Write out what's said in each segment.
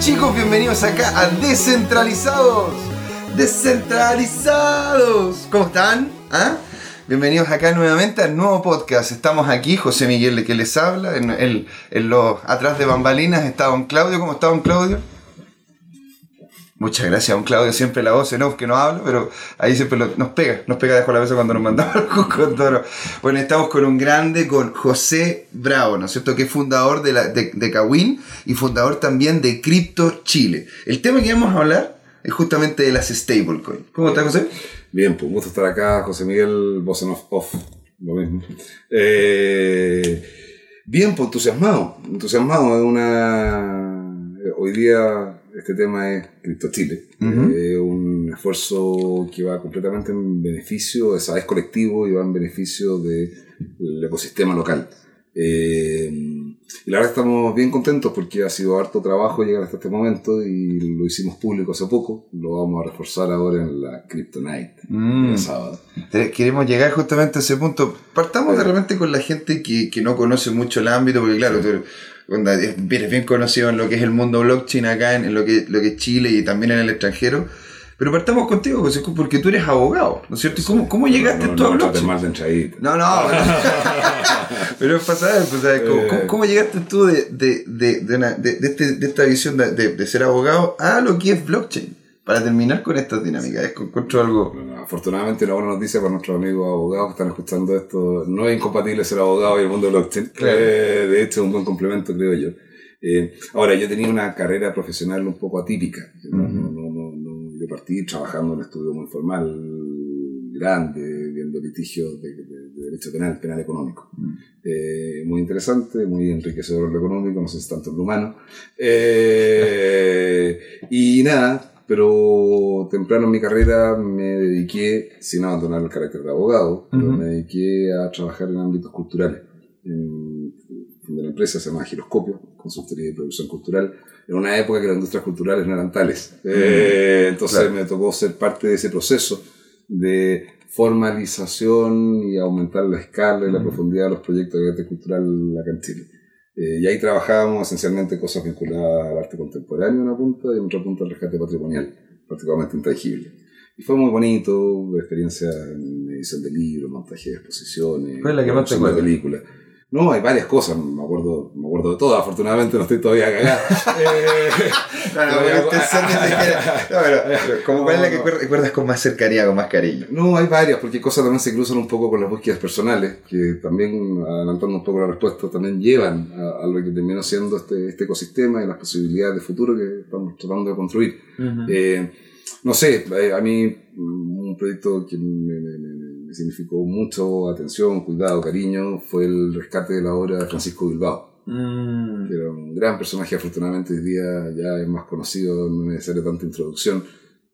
chicos? Bienvenidos acá a Descentralizados. Descentralizados. ¿Cómo están? ¿Ah? Bienvenidos acá nuevamente al nuevo podcast. Estamos aquí, José Miguel de que les habla. En, atrás de bambalinas está don Claudio. ¿Cómo está don Claudio? Muchas gracias, don Claudio. Siempre la voz en off que no habla, pero ahí siempre nos pega. Nos pega dejo la cabeza cuando nos mandamos algo con toro. Bueno, estamos con un grande, con José Bravo, ¿no es cierto? Que es fundador de, la, de, de Kawin y fundador también de Crypto Chile. El tema que vamos a hablar es justamente de las stablecoins. ¿Cómo está, José? Bien, pues un gusto estar acá, José Miguel, voz en off, lo mismo. Eh, bien, pues entusiasmado, entusiasmado de una... Hoy día este tema es Cripto Chile, Ujú. Eh, un esfuerzo que va completamente en beneficio, es, es colectivo y va en beneficio del ecosistema local. Eh, y la verdad estamos bien contentos porque ha sido harto trabajo llegar hasta este momento y lo hicimos público hace poco, lo vamos a reforzar ahora en la Crypto Night, Mm. el sábado. Queremos llegar justamente a ese punto. Partamos de Eh. repente con la gente que, que no conoce mucho el ámbito, porque claro, tú onda, eres bien conocido en lo que es el mundo blockchain acá, en, en lo, que, lo que es Chile y también en el extranjero. Pero partamos contigo, José, porque tú eres abogado, ¿no es cierto? ¿Y cómo, cómo llegaste no, tú a no, blockchain? No, no, pero es pasar, pues, ¿sabes? ¿Cómo, Eh. cómo- cómo llegaste tú de, de, de, de, una- de- de este- de esta visión de ser abogado a lo que es blockchain? Para terminar con esta dinámica, es que encuentro algo... Bueno, afortunadamente una buena noticia para nuestros amigos abogados que están escuchando esto. No es incompatible ser abogado y el mundo blockchain. Claro. Eh, de hecho, es un buen complemento, creo yo. Eh, ahora, yo tenía una carrera profesional un poco atípica. No- no- no- yo partí trabajando en un estudio muy formal, grande, viendo litigios de, de- de derecho penal, penal económico. Eh, muy interesante, muy enriquecedor en lo económico, no sé si tanto en lo humano. Y nada, pero temprano en mi carrera me dediqué, sin abandonar el carácter de abogado, pero Ujú. me dediqué a trabajar en ámbitos culturales. En, de la empresa se llama Giroscopio, consultoría de producción cultural, en una época que las industrias culturales no eran tales. Eh, entonces Claro. me tocó ser parte de ese proceso de formalización y aumentar la escala y la Mm. profundidad de los proyectos de arte cultural acá en Chile. Eh, y ahí trabajábamos esencialmente cosas vinculadas al arte contemporáneo en una punta y en otra punta al rescate patrimonial, particularmente intangible. Y fue muy bonito, experiencia en edición de libros, montaje de exposiciones, ¿Cuál es la que más te de películas. No, hay varias cosas, me acuerdo, me acuerdo de todas, afortunadamente no estoy todavía cagado. Eh, No, no, pero como cuál es la que recuerdas- con más cercanía, con más cariño. No, hay varias, porque hay cosas también se cruzan un poco con las búsquedas personales, que también, adelantando un poco la respuesta, también llevan a, a lo que terminó siendo este, este ecosistema y las posibilidades de futuro que estamos tratando de construir. Eh, no sé, eh, a mí mm, un proyecto que me, me- me- significó mucho atención, cuidado, cariño, fue el rescate de la obra de Francisco Bilbao, Mm. que era un gran personaje, afortunadamente hoy día ya es más conocido, no es necesaria tanta introducción,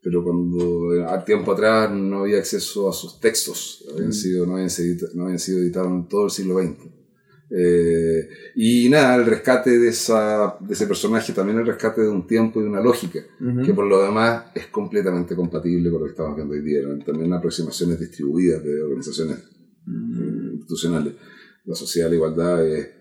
pero cuando eh, a tiempo atrás no había acceso a sus textos, habían Mm. sido, no, habían sido, no habían sido editados en todo el siglo XX. Eh, y nada, el rescate de, esa, de ese personaje, también el rescate de un tiempo y de una lógica, Ujú. que por lo demás es completamente compatible con lo que estamos viendo hoy día. Eran También aproximaciones distribuidas de organizaciones Mm. institucionales. La sociedad, la igualdad, eh,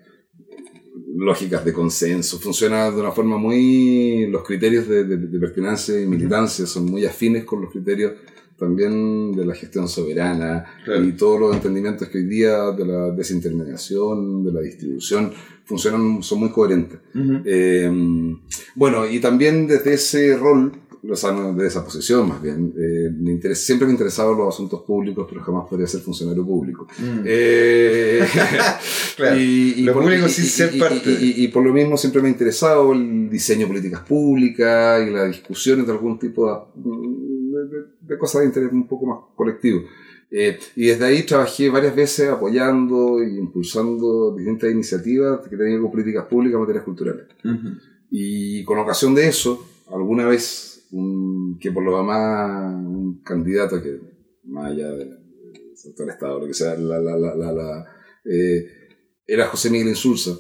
lógicas de consenso, funciona de una forma muy... Los criterios de, de- de pertinencia y militancia son muy afines con los criterios también de la gestión soberana Claro. y todos los entendimientos que hoy día de la desintermediación, de la distribución, funcionan, son muy coherentes. Ujú. Eh, bueno, y también desde ese rol, o sea, no, de esa posición más bien, eh, me interes- siempre me interesaban los asuntos públicos, pero jamás podría ser funcionario público. Mm. Eh, Claro, lo público sin ser parte. Y por lo mismo siempre me ha interesado el diseño de políticas públicas y las discusiones de algún tipo de, de- de cosas de interés un poco más colectivo. Eh, y desde ahí trabajé varias veces apoyando e impulsando distintas iniciativas que tenían con políticas públicas en materias culturales. Ujú. Y con ocasión de eso, alguna vez, un- que por lo demás, un candidato que, más allá de- del sector Estado, lo que sea, la, la, la, la, eh, era José Miguel Insulza,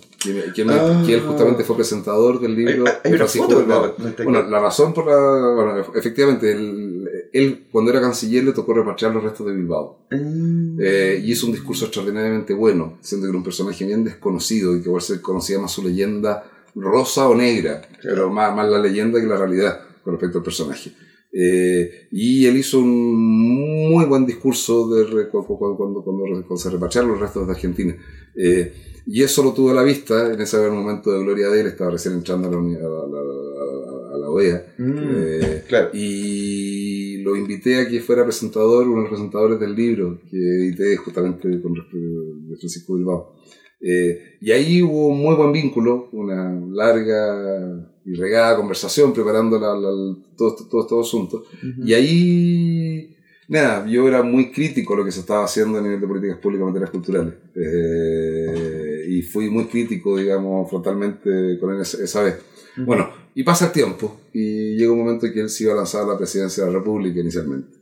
que me- Ah. él justamente fue presentador del libro Hay, hay una Francisco foto de- de- de- Bueno, la razón por la. Bueno, efectivamente, él, él, cuando era canciller le tocó repatriar los restos de Bilbao. Mm. Eh, y hizo un discurso extraordinariamente bueno, siendo que era un personaje bien desconocido y que igual se conocía más su leyenda rosa o negra, pero más, más la leyenda que la realidad con respecto al personaje. Eh, y él hizo un muy buen discurso de, cuando, cuando, cuando, se repatriaron los restos de Argentina. Eh, y eso lo tuvo a la vista en ese momento de gloria de él, estaba recién entrando a la, a la, OEA. Mm, eh, claro. Y lo invité a que fuera presentador, uno de los presentadores del libro que edité justamente con de Francisco Bilbao. Eh, y ahí hubo un muy buen vínculo, una larga y regada conversación preparando la, todo, todo, todo, asunto. Y ahí, nada, yo era muy crítico lo que se estaba haciendo a nivel de políticas públicas en materias culturales. Eh, y fui muy crítico, digamos, frontalmente con él esa vez. Bueno, y pasa el tiempo y llega un momento en que él se iba a lanzar a la presidencia de la República inicialmente.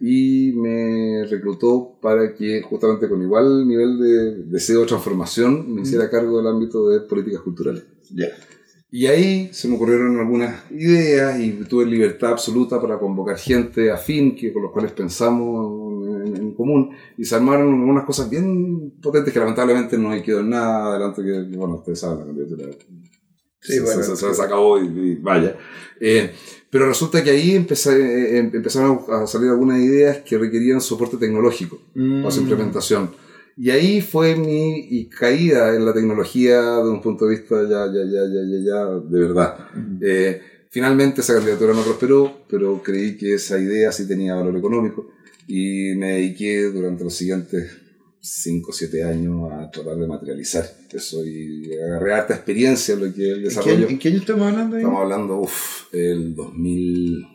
Y me reclutó para que justamente con igual nivel de deseo de transformación me hiciera cargo del ámbito de políticas culturales. Y ahí se me ocurrieron algunas ideas y tuve libertad absoluta para convocar gente afín que, con los cuales pensamos en, común y se armaron unas cosas bien potentes que lamentablemente no quedó en nada adelante que, bueno, ustedes saben la candidatura Sí, bueno, se, acabó y, vaya. Eh, pero resulta que ahí eh, eh, empezaron a salir algunas ideas que requerían soporte tecnológico para su mm. implementación. Y ahí fue mi caída en la tecnología de un punto de vista ya, ya, ya, ya, ya, ya de verdad. Mm. finalmente esa candidatura no prosperó, pero creí que esa idea sí tenía valor económico y me dediqué durante los siguientes 5 o 7 años a tratar de materializar eso y agarré harta experiencia en lo que el desarrollo. ¿En qué, año estamos hablando? Ahí? Estamos hablando, uff, el 2000,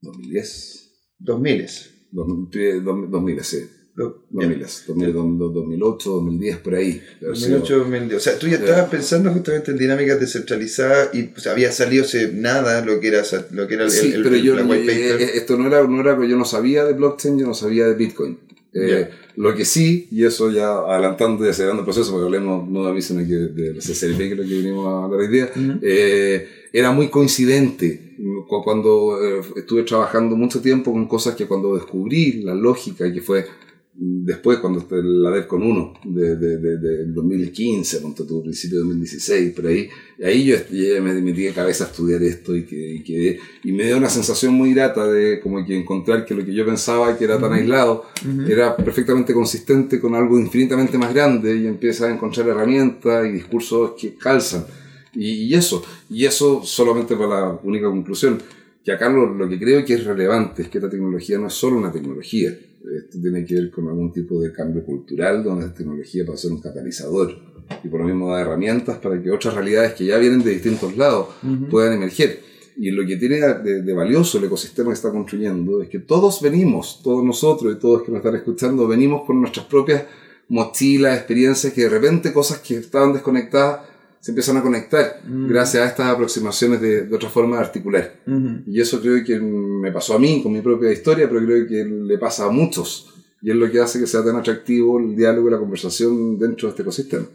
2010. 2000. 2000, sí. 2000, 2008, 2010, por ahí. 2008, 2010. O sea, tú ya estabas pensando justamente en dinámicas descentralizadas y pues, había salido hace nada lo que era, lo que era el, sí, pero yo, eh, eh, esto no era, no era yo no sabía de blockchain, yo no sabía de Bitcoin. Eh, lo que sí, y eso ya adelantando y acelerando el proceso, porque hablemos no de mí, sino que de la CCLP, que es lo que venimos a hablar hoy día, eh, era muy coincidente. Cuando eh, estuve trabajando mucho tiempo con cosas que cuando descubrí la lógica, que fue después cuando la DEFCON 1 de, de, de, de 2015, cuando tuvo principio de 2016, por ahí, ahí yo, me metí de cabeza a estudiar esto y, que, y, me dio una sensación muy grata de como que encontrar que lo que yo pensaba que era tan aislado era perfectamente consistente con algo infinitamente más grande y empieza a encontrar herramientas y discursos que calzan. Y, y eso, y eso solamente para la única conclusión, que acá lo, lo que creo que es relevante es que la tecnología no es solo una tecnología, esto tiene que ver con algún tipo de cambio cultural donde la tecnología puede ser un catalizador y por lo mismo da herramientas para que otras realidades que ya vienen de distintos lados puedan emerger. Y lo que tiene de, valioso el ecosistema que está construyendo es que todos venimos, todos nosotros y todos que nos están escuchando, venimos con nuestras propias mochilas, experiencias, que de repente cosas que estaban desconectadas se empiezan a conectar mm. gracias a estas aproximaciones de, de otra forma de articular. Y eso creo que me pasó a mí con mi propia historia, pero creo que le pasa a muchos. Y es lo que hace que sea tan atractivo el diálogo y la conversación dentro de este ecosistema.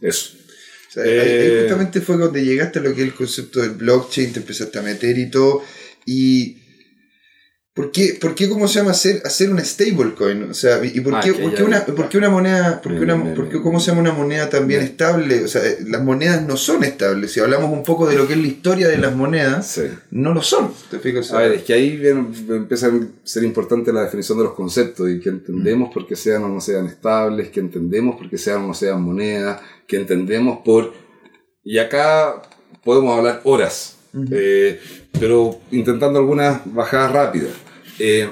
Eso. ahí, eh, justamente fue cuando llegaste a lo que es el concepto del blockchain, te empezaste a meter y todo. Y ¿Por qué, ¿Por qué, cómo se llama, hacer, hacer una stablecoin? O sea, ¿y por, ah, qué, por qué una, por qué una moneda, por qué, una, por qué, cómo se llama una moneda también estable? O sea, las monedas no son estables. Si hablamos un poco de lo que es la historia de las monedas, no lo son. ¿Te fijas? A ver, es que ahí empieza a ser importante la definición de los conceptos y que entendemos mm. por qué sean o no sean estables, que entendemos por qué sean o no sean monedas, que entendemos por... Y acá podemos hablar horas eh, pero intentando algunas bajadas rápidas. Eh,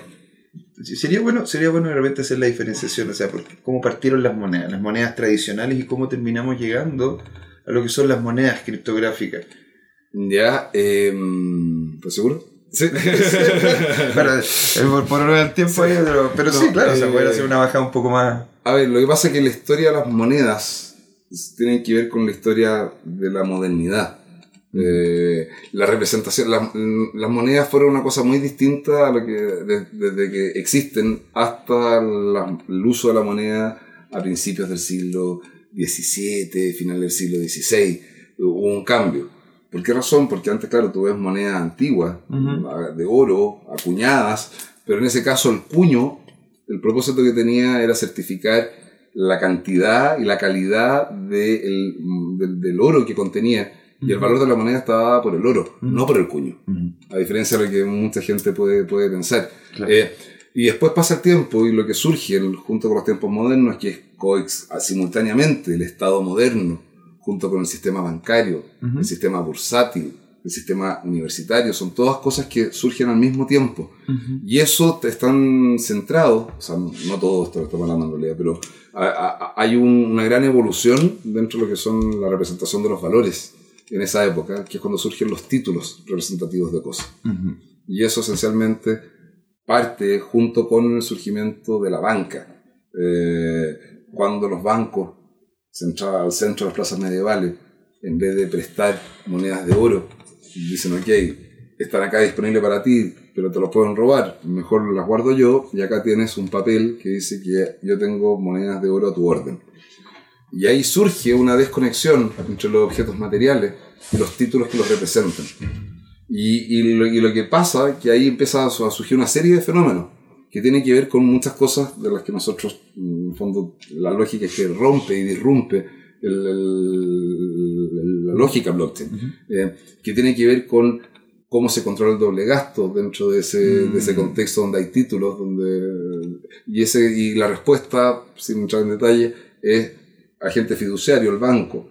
sería bueno, sería bueno de repente hacer la diferenciación, o sea, porque cómo partieron las monedas, las monedas tradicionales y cómo terminamos llegando a lo que son las monedas criptográficas. Ya, eh, ¿estás seguro? Sí. eh, por, el tiempo ahí, pero, sí, claro, se puede hacer una bajada un poco más. A ver, lo que pasa es que la historia de las monedas tiene que ver con la historia de la modernidad. Eh, la representación, las monedas fueron una cosa muy distinta a lo que desde que existen hasta el uso de la moneda a principios del siglo XVII, final del siglo XVI. Hubo un cambio. ¿Por qué razón? Porque antes, claro, tú ves monedas antiguas, de oro, acuñadas, pero en ese caso el cuño, el propósito que tenía era certificar la cantidad y la calidad de el- del, del oro que contenía. Y el valor de la moneda dada por el oro, no por el cuño. A diferencia de lo que mucha gente puede, puede pensar. Claro. Eh, y después pasa el tiempo y lo que surge el- junto con los tiempos modernos es que es coex simultáneamente el Estado moderno junto con el sistema bancario, el sistema bursátil, el sistema universitario, son todas cosas que surgen al mismo tiempo. Y eso te están centrados, o sea, no, no todo esto lo estamos hablando en realidad, pero a- a- hay un- una gran evolución dentro de lo que son la representación de los valores en esa época, que es cuando surgen los títulos representativos de cosas. Y eso esencialmente parte junto con el surgimiento de la banca. Eh, cuando los bancos se entraban al centro de las plazas medievales, en vez de prestar monedas de oro, dicen, ok, están acá disponibles para ti, pero te los pueden robar, mejor las guardo yo y acá tienes un papel que dice que yo tengo monedas de oro a tu orden. Y ahí surge una desconexión entre los objetos materiales y los títulos que los representan. Y, y, lo, y lo que pasa es que ahí empieza a, su- a surgir una serie de fenómenos que tienen que ver con muchas cosas de las que nosotros, en el fondo, la lógica es que rompe y disrumpe el- el- la lógica blockchain, eh, que tiene que ver con cómo se controla el doble gasto dentro de ese, de ese contexto donde hay títulos, donde y, ese, y la respuesta, sin entrar en detalle, es agente fiduciario, el banco.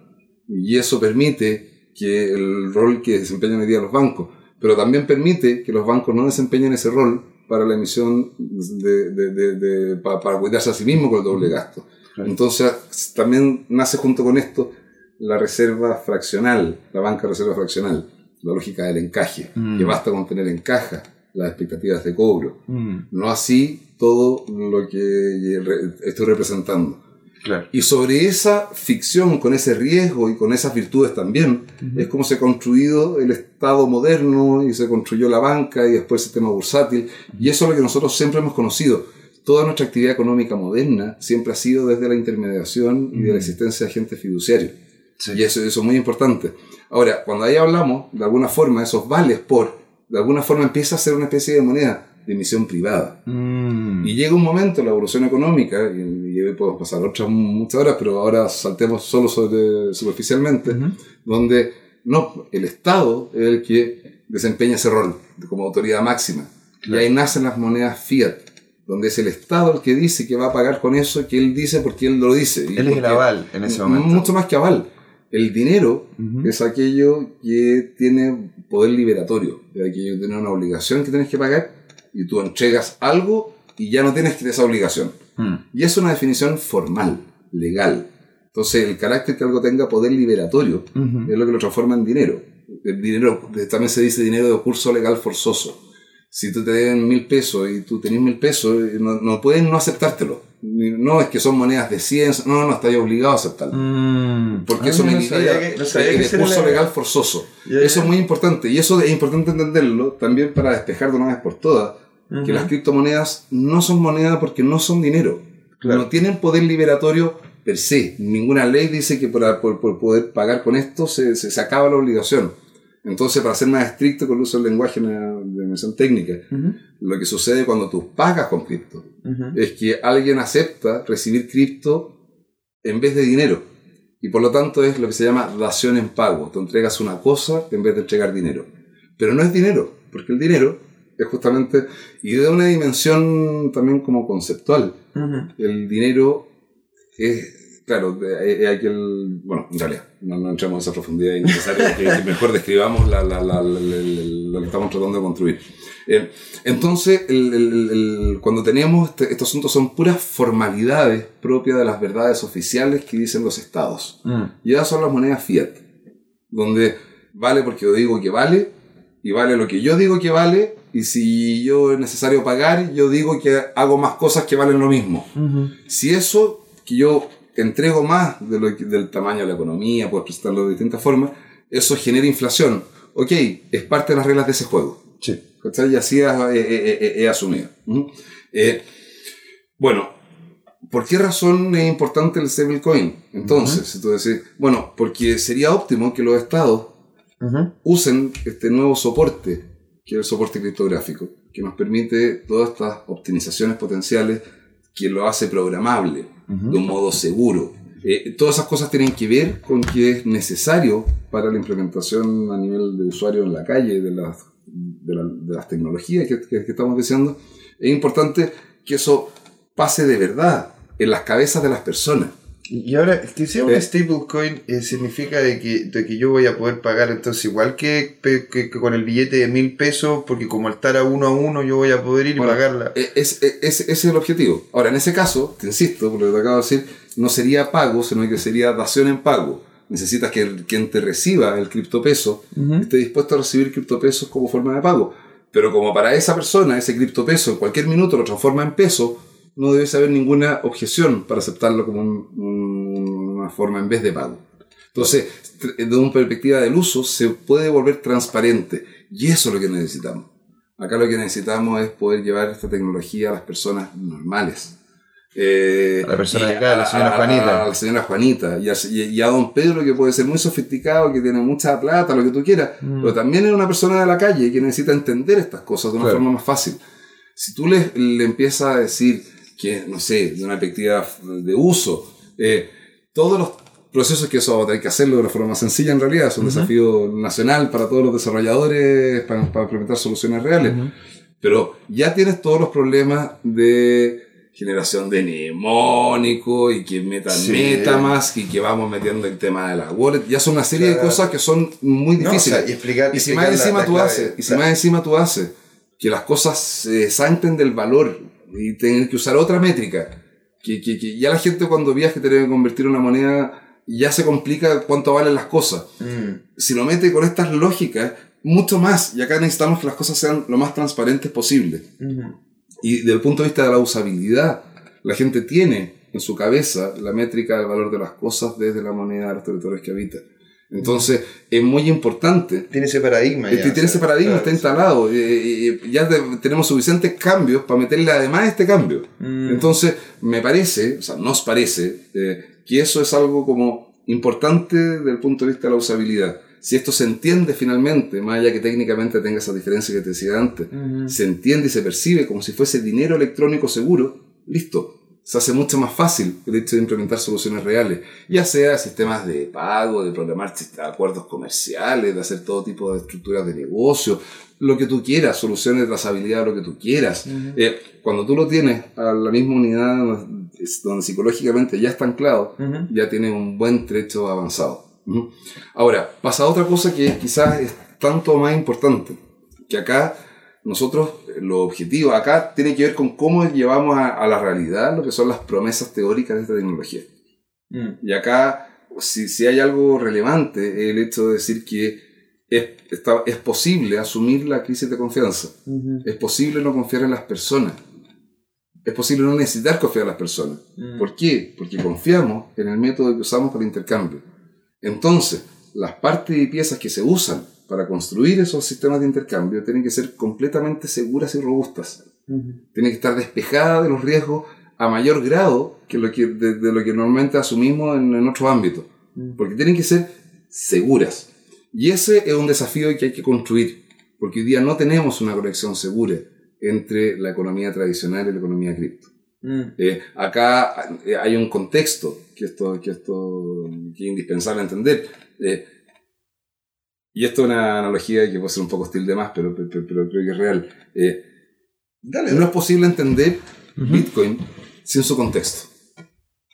Y eso permite que el rol que desempeñan hoy día los bancos, pero también permite que los bancos no desempeñen ese rol para la emisión de, de- de- de- pa- para cuidarse a sí mismo con el doble gasto. Entonces, también nace junto con esto la reserva fraccional, la banca reserva fraccional, la lógica del encaje, que basta con tener en caja las expectativas de cobro. No así todo lo que estoy representando. Claro. Y sobre esa ficción, con ese riesgo y con esas virtudes también, es como se ha construido el Estado moderno y se construyó la banca y después el sistema bursátil. Y eso es lo que nosotros siempre hemos conocido. Toda nuestra actividad económica moderna siempre ha sido desde la intermediación y de la existencia de agentes fiduciarios. Sí. Y eso, eso es muy importante. Ahora, cuando ahí hablamos, de alguna forma, esos vales por, de alguna forma empieza a ser una especie de moneda de emisión privada. Mm. Y llega un momento en la evolución económica, y, y podemos pasar otras muchas horas, pero ahora saltemos solo sobre, superficialmente, donde no, el Estado es el que desempeña ese rol como autoridad máxima. Claro. Y ahí nacen las monedas fiat, donde es el Estado el que dice que va a pagar con eso, que él dice porque él lo dice. Y Él es el aval en ese momento. Mucho más que aval. El dinero Ujú. es aquello que tiene poder liberatorio, es aquello que tiene una obligación que tienes que pagar y tú entregas algo y ya no tienes esa obligación. Mm. Y es una definición formal, legal. Entonces, el carácter que algo tenga poder liberatorio Ujú. es lo que lo transforma en dinero. El dinero, también se dice dinero de curso legal forzoso. Si tú te deben mil pesos y tú tenés mil pesos, eh, no, no pueden no aceptártelo. No es que son monedas de 100, no, no, estás obligado a aceptarlo. Mm. Porque Ah, eso me no que- no era curso legal forzoso. Ya, ya. Eso es muy importante. Y eso es importante entenderlo también para despejar de una vez por todas que Ujú. las criptomonedas no son monedas porque no son dinero. Claro. No tienen poder liberatorio per se. Ninguna ley dice que por, por- por poder pagar con esto se, se, se acaba la obligación. Entonces, para ser más estricto con el uso del lenguaje de dimensión técnica, lo que sucede cuando tú pagas con cripto es que alguien acepta recibir cripto en vez de dinero. Y por lo tanto es lo que se llama dación en pago. Tú entregas una cosa en vez de entregar dinero. Pero no es dinero, porque el dinero es justamente, y de una dimensión también como conceptual. Ujú. El dinero es, claro, es aquel, bueno, en realidad, no, no entramos en esa profundidad innecesaria, que, mejor describamos la- la- la- la- la- la- lo que estamos tratando de construir. Eh, entonces, el- el- el- cuando teníamos este- estos asuntos son puras formalidades propias de las verdades oficiales que dicen los estados. Mm. Y esas son las monedas fiat, donde vale porque yo digo que vale, y vale lo que yo digo que vale, y si yo es necesario pagar, yo digo que hago más cosas que valen lo mismo. Ujú. Si eso que yo entrego más de lo que- del tamaño de la economía, puedo presentarlo de distintas formas, eso genera inflación. Ok, es parte de las reglas de ese juego. Sí. Y así he, asumido. ¿Mm? Eh, bueno, ¿por qué razón es importante el stablecoin? Entonces, si tú decís, bueno, porque sería óptimo que los estados usen este nuevo soporte, que es el soporte criptográfico, que nos permite todas estas optimizaciones potenciales, que lo hace programable. de un modo seguro. Eh, todas esas cosas tienen que ver con que es necesario para la implementación a nivel de usuario en la calle de las, de, las tecnologías que, que, estamos diciendo. Es importante que eso pase de verdad en las cabezas de las personas. Y ahora, que sea un stablecoin eh, significa de que, de que yo voy a poder pagar entonces igual que, que, con el billete de mil pesos, porque como al estar a uno a uno yo voy a poder ir y pagarla. E, es, es, ese es el objetivo. Ahora, en ese caso, te insisto, por lo que te acabo de decir, no sería pago, sino que sería dación en pago. Necesitas que el, quien te reciba el criptopeso esté dispuesto a recibir criptopesos como forma de pago. Pero como para esa persona ese criptopeso en cualquier minuto lo transforma en peso, no debe haber ninguna objeción para aceptarlo como una forma en vez de pago. Entonces, desde una perspectiva del uso, se puede volver transparente. Y eso es lo que necesitamos. Acá lo que necesitamos es poder llevar esta tecnología a las personas normales. Eh, a la persona de acá, a la señora Juanita. A, la señora Juanita. Y a, don Pedro, que puede ser muy sofisticado, que tiene mucha plata, lo que tú quieras. Mm. Pero también es una persona de la calle que necesita entender estas cosas de una forma más fácil. Si tú le, le empiezas a decir, que, no sé, de una perspectiva de uso. Eh, todos los procesos que eso va a tener que hacerlo de una forma más sencilla en realidad, es un desafío nacional para todos los desarrolladores para, implementar soluciones reales. Pero ya tienes todos los problemas de generación de mnemónico y que meta meta más y que vamos metiendo el tema de la wallet. Ya son una serie de cosas que son muy difíciles. y, explicar, y si más encima tú haces, y si más encima tú haces que las cosas se salten del valor y tener que usar otra métrica. Que, que, que ya la gente cuando viaje tiene que convertir una moneda, ya se complica cuánto valen las cosas. Mm. Si lo mete con estas lógicas, mucho más. Y acá necesitamos que las cosas sean lo más transparentes posible. Y desde el punto de vista de la usabilidad, la gente tiene en su cabeza la métrica del valor de las cosas desde la moneda de los territorios que habita. Entonces, es muy importante. Tiene ese paradigma. Ya, tiene ese paradigma, está instalado. Y, ya tenemos suficientes cambios para meterle además este cambio. Mm. Entonces, me parece, o sea, nos parece, eh, que eso es algo como importante desde el punto de vista de la usabilidad. Si esto se entiende finalmente, más allá que técnicamente tenga esa diferencia que te decía antes, se entiende y se percibe como si fuese dinero electrónico seguro, listo se hace mucho más fácil el hecho de implementar soluciones reales, ya sea sistemas de pago, de programar acuerdos comerciales, de hacer todo tipo de estructuras de negocio, lo que tú quieras, soluciones de trazabilidad, lo que tú quieras. Eh, cuando tú lo tienes a la misma unidad donde psicológicamente ya está anclado, ya tienes un buen trecho avanzado. Ahora, pasa otra cosa que quizás es tanto más importante, que acá nosotros, lo objetivo acá tiene que ver con cómo llevamos a, la realidad lo que son las promesas teóricas de esta tecnología. Mm. Y acá, si, si, hay algo relevante, el hecho de decir que es, es posible asumir la crisis de confianza. Es posible no confiar en las personas. Es posible no necesitar confiar en las personas. Mm. ¿Por qué? Porque confiamos en el método que usamos para el intercambio. Entonces, las partes y piezas que se usan para construir esos sistemas de intercambio tienen que ser completamente seguras y robustas. Tienen que estar despejadas de los riesgos a mayor grado que lo que, de, lo que normalmente asumimos en, en otros ámbitos. Porque tienen que ser seguras. Y ese es un desafío que hay que construir. Porque hoy día no tenemos una conexión segura entre la economía tradicional y la economía cripto. Mm. Eh, acá eh, hay un contexto que esto, que esto que es indispensable entender. Eh, y esto es una analogía que puede ser un poco hostil de más, pero, pero, creo que es real. Eh, no es posible entender Bitcoin sin su contexto.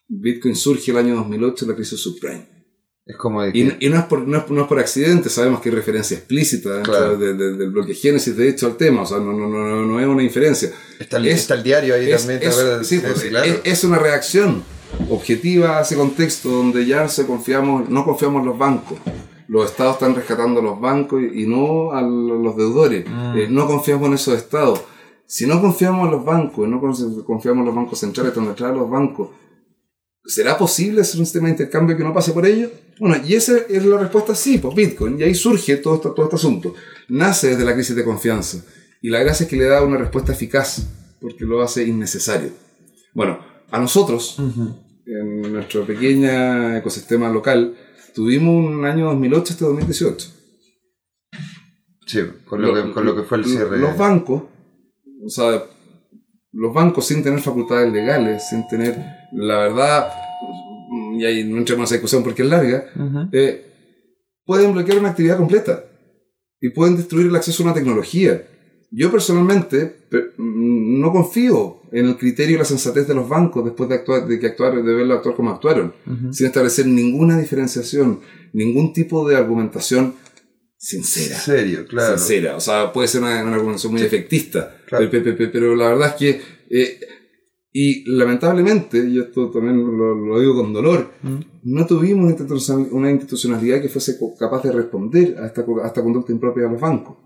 Bitcoin surge el año 2008 en la crisis subprime. Es como y, no, es por, no, es, por accidente, sabemos que hay referencia explícita del bloque Génesis, de hecho, al tema, o sea, no, no, no, no es una inferencia. Está el, está el diario ahí también. Es, sí, pues, es, es, una reacción objetiva a ese contexto donde ya se confiamos, no confiamos en los bancos, los estados están rescatando a los bancos y no a los deudores. Mm. Eh, no confiamos en esos estados. Si no confiamos en los bancos, no confiamos en los bancos centrales, donde traen los bancos, ¿será posible hacer un sistema de intercambio que no pase por ellos? Bueno, y esa es la respuesta sí, pues Bitcoin. Y ahí surge todo, todo este asunto. Nace desde la crisis de confianza. Y la gracia es que le da una respuesta eficaz, porque lo hace innecesario. Bueno, a nosotros, en nuestro pequeño ecosistema local, tuvimos un año 2008 hasta 2018. Sí, con lo, que, con lo que fue el cierre. Los bancos, o sea, los bancos sin tener facultades legales, sin tener, la verdad, y ahí no entremos en esa discusión porque es larga, eh, pueden bloquear una actividad completa y pueden destruir el acceso a una tecnología. Yo personalmente mm, no confío en el criterio y la sensatez de los bancos después de, actuar, de que actuar, de verlo actuar como actuaron, sin establecer ninguna diferenciación, ningún tipo de argumentación sincera. Serio, claro. Sincera. O sea, puede ser una, argumentación muy efectista, pero, la verdad es que, eh, y lamentablemente, y esto también lo, digo con dolor, no tuvimos una institucionalidad que fuese capaz de responder a esta, a esta conducta impropia de los bancos.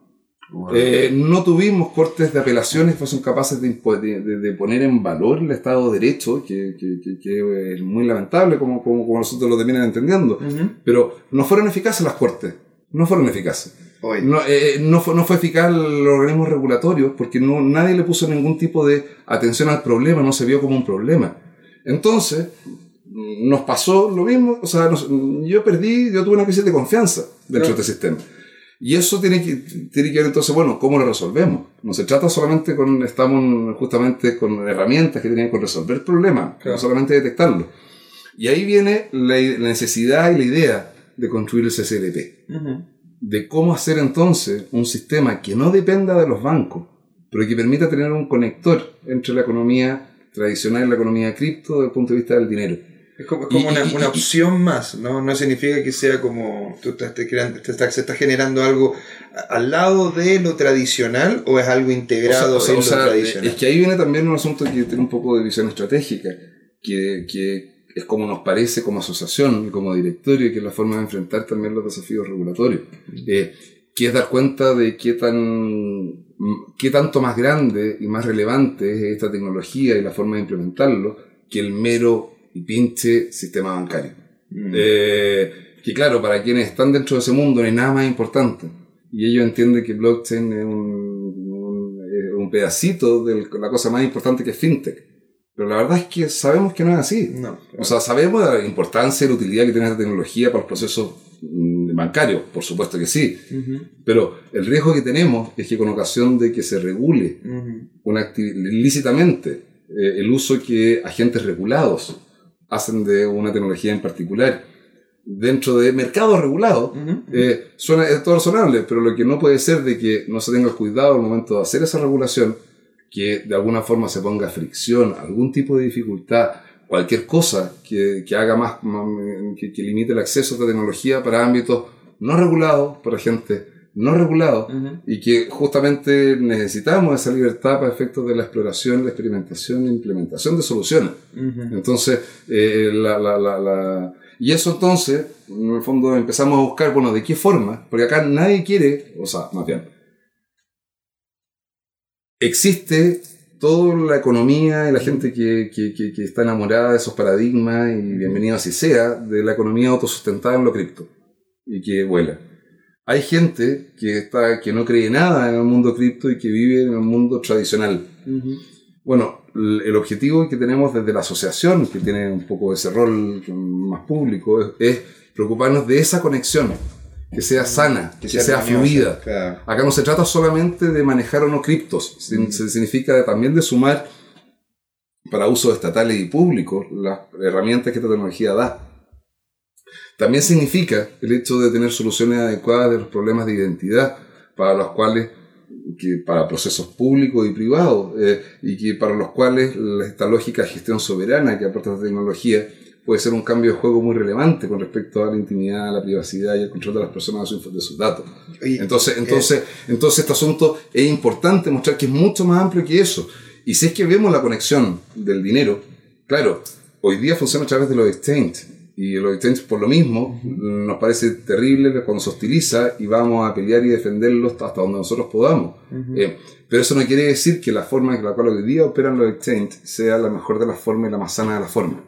Eh, no tuvimos cortes de apelaciones que fuesen capaces de, de, poner en valor el Estado de Derecho, que, que, que, es muy lamentable como, como, como, nosotros lo terminan entendiendo, pero no fueron eficaces las cortes, no fueron eficaces. No, eh, no, fue, no fue eficaz los organismos regulatorios porque no, nadie le puso ningún tipo de atención al problema, no se vio como un problema. Entonces, nos pasó lo mismo, o sea, yo perdí, yo tuve una crisis de confianza dentro de este sistema. Y eso tiene que, tiene que ver entonces, bueno, ¿cómo lo resolvemos? No se trata solamente con, estamos justamente con herramientas que tienen que resolver el problema, no solamente detectarlo. Y ahí viene la, necesidad y la idea de construir el CCLP. De cómo hacer entonces un sistema que no dependa de los bancos, pero que permita tener un conector entre la economía tradicional y la economía cripto desde el punto de vista del dinero es como, una, una, opción más, ¿no? No significa que sea como tú te, creando, te estás, se está generando algo al lado de lo tradicional o es algo integrado o sea, en lo tradicional. Es que ahí viene también un asunto que tiene un poco de visión estratégica, que, que es como nos parece como asociación y como directorio, que es la forma de enfrentar también los desafíos regulatorios. Eh, que es dar cuenta de qué tan qué tanto más grande y más relevante es esta tecnología y la forma de implementarlo que el mero y pinche sistema bancario. Mm. Eh, que claro, para quienes están dentro de ese mundo no hay nada más importante. Y ellos entienden que blockchain es un, un, pedacito de la cosa más importante que es fintech. Pero la verdad es que sabemos que no es así. O sea, sabemos la importancia y la utilidad que tiene esta tecnología para los procesos mm, bancarios, por supuesto que sí. Pero el riesgo que tenemos es que con ocasión de que se regule una ilícitamente eh, el uso que agentes regulados hacen de una tecnología en particular. Dentro de mercados regulados, eh, suena, es todo razonable, pero lo que no puede ser de que no se tenga cuidado al momento de hacer esa regulación, que de alguna forma se ponga fricción, algún tipo de dificultad, cualquier cosa que, que haga más, que, que, limite el acceso a esta tecnología para ámbitos no regulados, para gente no regulado y que justamente necesitamos esa libertad para efectos de la exploración, la experimentación e implementación de soluciones. Entonces, eh, la, la, la, y eso entonces, en el fondo empezamos a buscar, bueno, ¿de qué forma? Porque acá nadie quiere, o sea, más bien, existe toda la economía y la gente que, que, que, está enamorada de esos paradigmas y bienvenido así sea, de la economía autosustentada en lo cripto y que vuela hay gente que, está, que no cree nada en el mundo cripto y que vive en el mundo tradicional. Bueno, el objetivo que tenemos desde la asociación, que tiene un poco ese rol más público, es, preocuparnos de esa conexión, que sea sana, que, sea, fluida. Acá no se trata solamente de manejar o no criptos, se significa también de sumar para usos estatales y públicos las herramientas que esta tecnología da. También significa el hecho de tener soluciones adecuadas de los problemas de identidad para los cuales que para procesos públicos y privados eh, y que para los cuales esta lógica de gestión soberana que aporta la tecnología puede ser un cambio de juego muy relevante con respecto a la intimidad, a la privacidad y al control de las personas de, sus datos. entonces, entonces, entonces este asunto es importante mostrar que es mucho más amplio que eso. Y si es que vemos la conexión del dinero, claro, hoy día funciona a través de los exchanges y los exchanges, por lo mismo, nos parece terrible cuando se hostiliza y vamos a pelear y defenderlos hasta donde nosotros podamos. Eh, pero eso no quiere decir que la forma en la cual hoy día operan los exchanges sea la mejor de las formas y la más sana de las formas.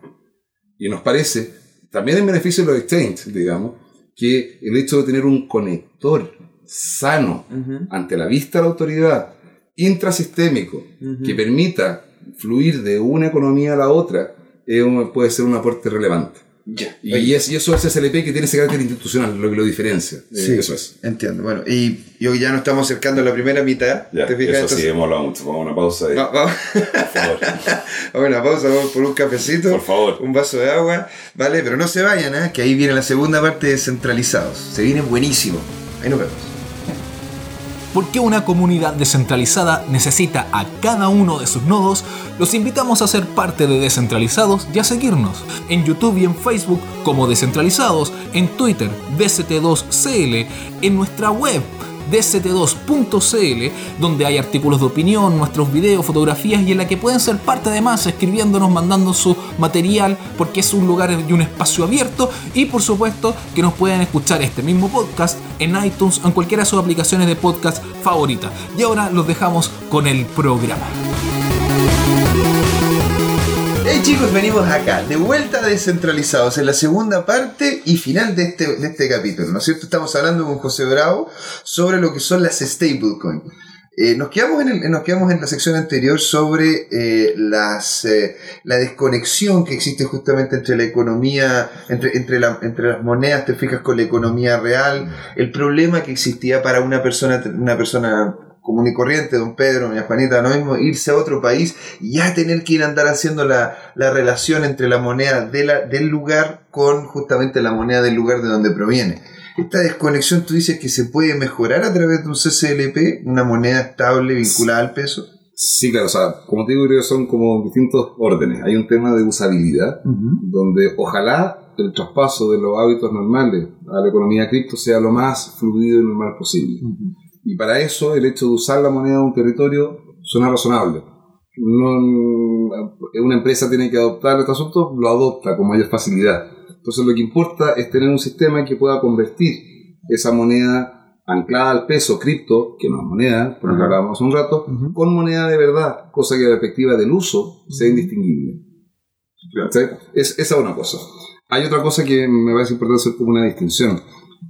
Y nos parece, también en beneficio de los exchanges, digamos, que el hecho de tener un conector sano ante la vista de la autoridad, intrasistémico, que permita fluir de una economía a la otra, puede ser un aporte relevante. Ya. Y, es, y eso es SLP que tiene ese carácter institucional, lo que lo diferencia. Sí, eso es. Entiendo. Bueno, y, y hoy ya nos estamos acercando a la primera mitad. Ya, ¿Te fijas? eso Entonces- sí, hemos hablado mucho. Vamos a una pausa. Va- vamos Por favor. a una pausa, vamos por un cafecito. Por favor. Un vaso de agua, ¿vale? Pero no se vayan, ¿eh? que ahí viene la segunda parte de Descentralizados. Se viene buenísimo. Ahí nos vemos. ¿Por qué una comunidad descentralizada necesita a cada uno de sus nodos? Los invitamos a ser parte de Descentralizados y a seguirnos en YouTube y en Facebook como Descentralizados, en Twitter DCT2CL, en nuestra web dct2.cl, donde hay artículos de opinión, nuestros videos, fotografías y en la que pueden ser parte además escribiéndonos, mandando su material, porque es un lugar y un espacio abierto. Y por supuesto que nos pueden escuchar este mismo podcast en iTunes o en cualquiera de sus aplicaciones de podcast favorita. Y ahora los dejamos con el programa. Hey chicos, venimos acá, de vuelta a Descentralizados, en la segunda parte y final de este, de este capítulo, ¿no es cierto? Estamos hablando con José Bravo sobre lo que son las stablecoins. Eh, nos, quedamos en el- nos quedamos en la sección anterior sobre eh, las, eh, la desconexión que existe justamente entre la economía, entre, entre, la- entre las monedas, te fijas con la economía real, el problema que existía para una persona, una persona común y corriente, don Pedro, doña Juanita, no mismo irse a otro país y ya tener que ir a andar haciendo la, la relación entre la moneda de la- del lugar con justamente la moneda del lugar de donde proviene. Esta desconexión tú dices que se puede mejorar a través de un CCLP, una moneda estable vinculada al peso. Sí, claro, o sea, como te digo, creo que son como distintos órdenes. Hay un tema de usabilidad, donde ojalá el traspaso de los hábitos normales a la economía cripto sea lo más fluido y normal posible. Y para eso, el hecho de usar la moneda de un territorio suena razonable. No- una empresa tiene que adoptar este asunto, lo adopta con mayor facilidad. Entonces, lo que importa es tener un sistema que pueda convertir esa moneda anclada al peso cripto, que no es moneda, por lo que hablábamos hace un rato, Ujú. con moneda de verdad, cosa que a la perspectiva del uso sea indistinguible. ¿Cachai? Es, esa es una cosa. Hay otra cosa que me parece importante hacer como una distinción.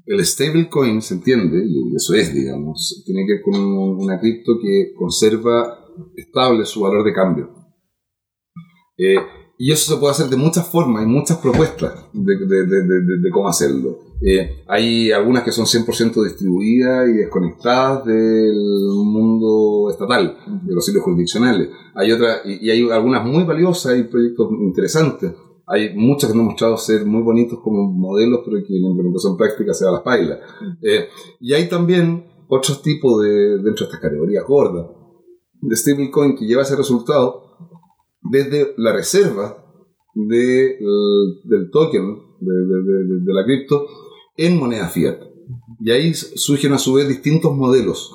El stablecoin se entiende, y eso es, digamos, tiene que ver con un- una cripto que conserva estable su valor de cambio. Eh, y eso se puede hacer de muchas formas, hay muchas propuestas de, cómo hacerlo. Eh, hay algunas que son 100% distribuidas y desconectadas del mundo estatal, de los sitios jurisdiccionales. Hay otras, y, y hay algunas muy valiosas, hay proyectos interesantes. Hay muchas que han mostrado ser muy bonitos como modelos, pero que la implementación práctica se va a las pailas. Eh, y hay también otros tipos de, dentro de estas categorías gordas, de stablecoin que lleva ese resultado desde la reserva de, el- del token de, de- de- la cripto en moneda fiat. Y ahí surgen a su vez distintos modelos.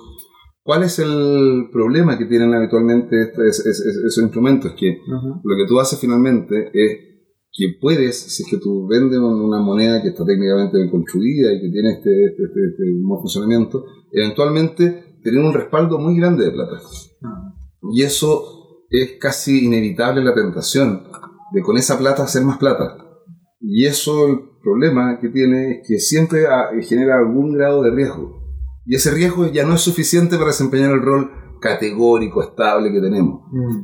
¿Cuál es el problema que tienen habitualmente este- es- es- es- esos instrumentos? Que lo que tú haces finalmente es que puedes, si es que tú vendes un- una moneda que está técnicamente bien construida y que tiene este, este, este- este buen funcionamiento, eventualmente tener un respaldo muy grande de plata. Y eso es casi inevitable la tentación de con esa plata hacer más plata. Y eso el problema que tiene es que siempre ah, genera algún grado de riesgo. Y ese riesgo ya no es suficiente para desempeñar el rol categórico, estable que tenemos.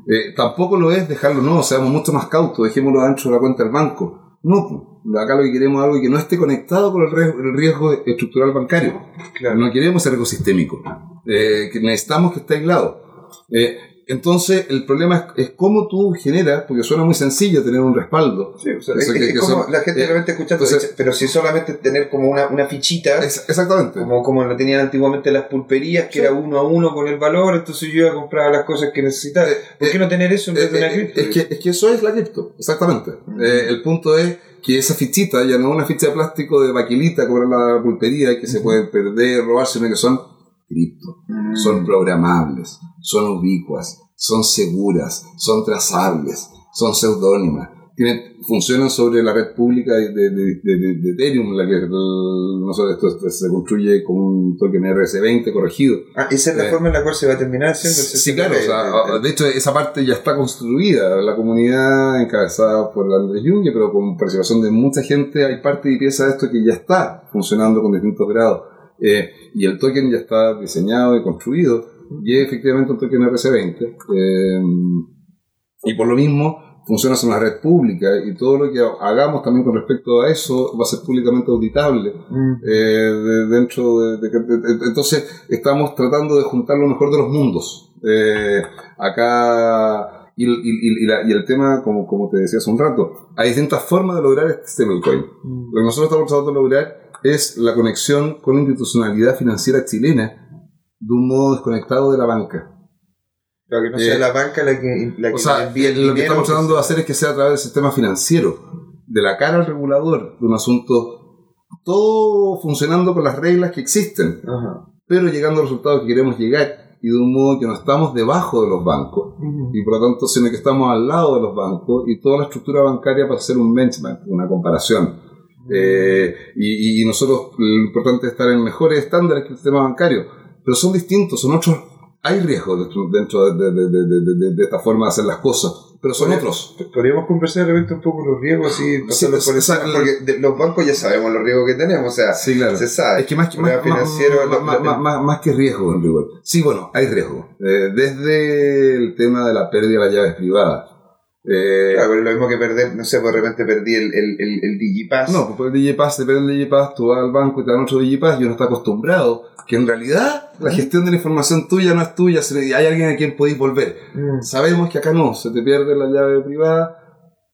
Eh, tampoco lo es dejarlo, no, seamos mucho más cautos, dejémoslo ancho de la cuenta del banco. No, acá lo que queremos es algo que no esté conectado con el riesgo, el riesgo estructural bancario. Claro. No queremos ser ecosistémico. Eh, que necesitamos que esté aislado. Eh, entonces, el problema es, es cómo tú generas, porque suena muy sencillo tener un respaldo. Sí, o sea, es, que- es que como son- la gente eh, realmente escuchando, entonces- pero si solamente tener como una, una fichita, Es- exactamente. como, como lo tenían antiguamente las pulperías, que Sí. era uno a uno con el valor, entonces yo iba a comprar las cosas que necesitaba. ¿Por qué no tener eso en vez de una Eh, eh, cripto? es, que, es que eso es la cripto, exactamente. Eh, el punto es que esa fichita ya no es una ficha de plástico de baquilita como era la pulpería que se puede perder, robar, sino que son cripto. Son programables, son ubicuas, son seguras, son trazables, son seudónimas. Tienen, funcionan sobre la red pública de, de, de, de- de Ethereum, la que no sé, esto, esto se construye con un token RS20 corregido. Ah, esa es la Eh, forma en la cual se va a terminar haciendo el Sí, claro, o CCP. sea, de hecho esa parte ya está construida, la comunidad encabezada por Andrés Junge, pero con participación de mucha gente, hay parte y pieza de esto que ya está funcionando con distintos grados. Eh, y el token ya está diseñado y construido, y es efectivamente un token RC20. eh, y por lo mismo funciona en una red pública y todo lo que hagamos también con respecto a eso va a ser públicamente auditable. Eh, de- dentro de, de- entonces estamos tratando de juntar lo mejor de los mundos. Acá y, y- y- y la- y el tema, como, como te decía hace un rato, hay distintas formas de lograr este stablecoin. Lo que nosotros estamos tratando de lograr es la conexión con la institucionalidad financiera chilena de un modo desconectado de la banca. Claro, que no Eh, sea la banca la que, la que O sea, envía el lo que estamos tratando de pues, hacer es que sea a través del sistema financiero, de la cara al regulador, de un asunto, todo funcionando con las reglas que existen, Ajá. pero llegando a los resultados que queremos llegar y de un modo que no estamos debajo de los bancos y por lo tanto, sino que estamos al lado de los bancos y toda la estructura bancaria para hacer un benchmark, una comparación. Eh, y, nosotros lo importante es estar en mejores estándares que el sistema bancario, pero son distintos, son otros. Hay riesgos dentro, dentro de, de- de- de- de- de esta forma de hacer las cosas, pero son otros. Podríamos conversar de repente un poco los riesgos así, pasarlo Sí, por esa- encima, porque de- los bancos ya sabemos los riesgos que tenemos, o sea, Sí, claro. se sabe. Es que más que, más, financiero, más- lo- más- lo- más- que riesgo. Sí, bueno, hay riesgo. Eh, desde el tema de la pérdida de las llaves privadas. Eh, Claro, pero lo mismo que perder, no sé, pues de repente perdí el, el, el, el Digipass. No, pues por el Digipass, depende del Digipass, tú vas al banco y te dan otro Digipass y uno está acostumbrado que en realidad la gestión de la información tuya no es tuya, hay alguien a quien podéis volver. Mm. Sabemos que acá no, se te pierde la llave privada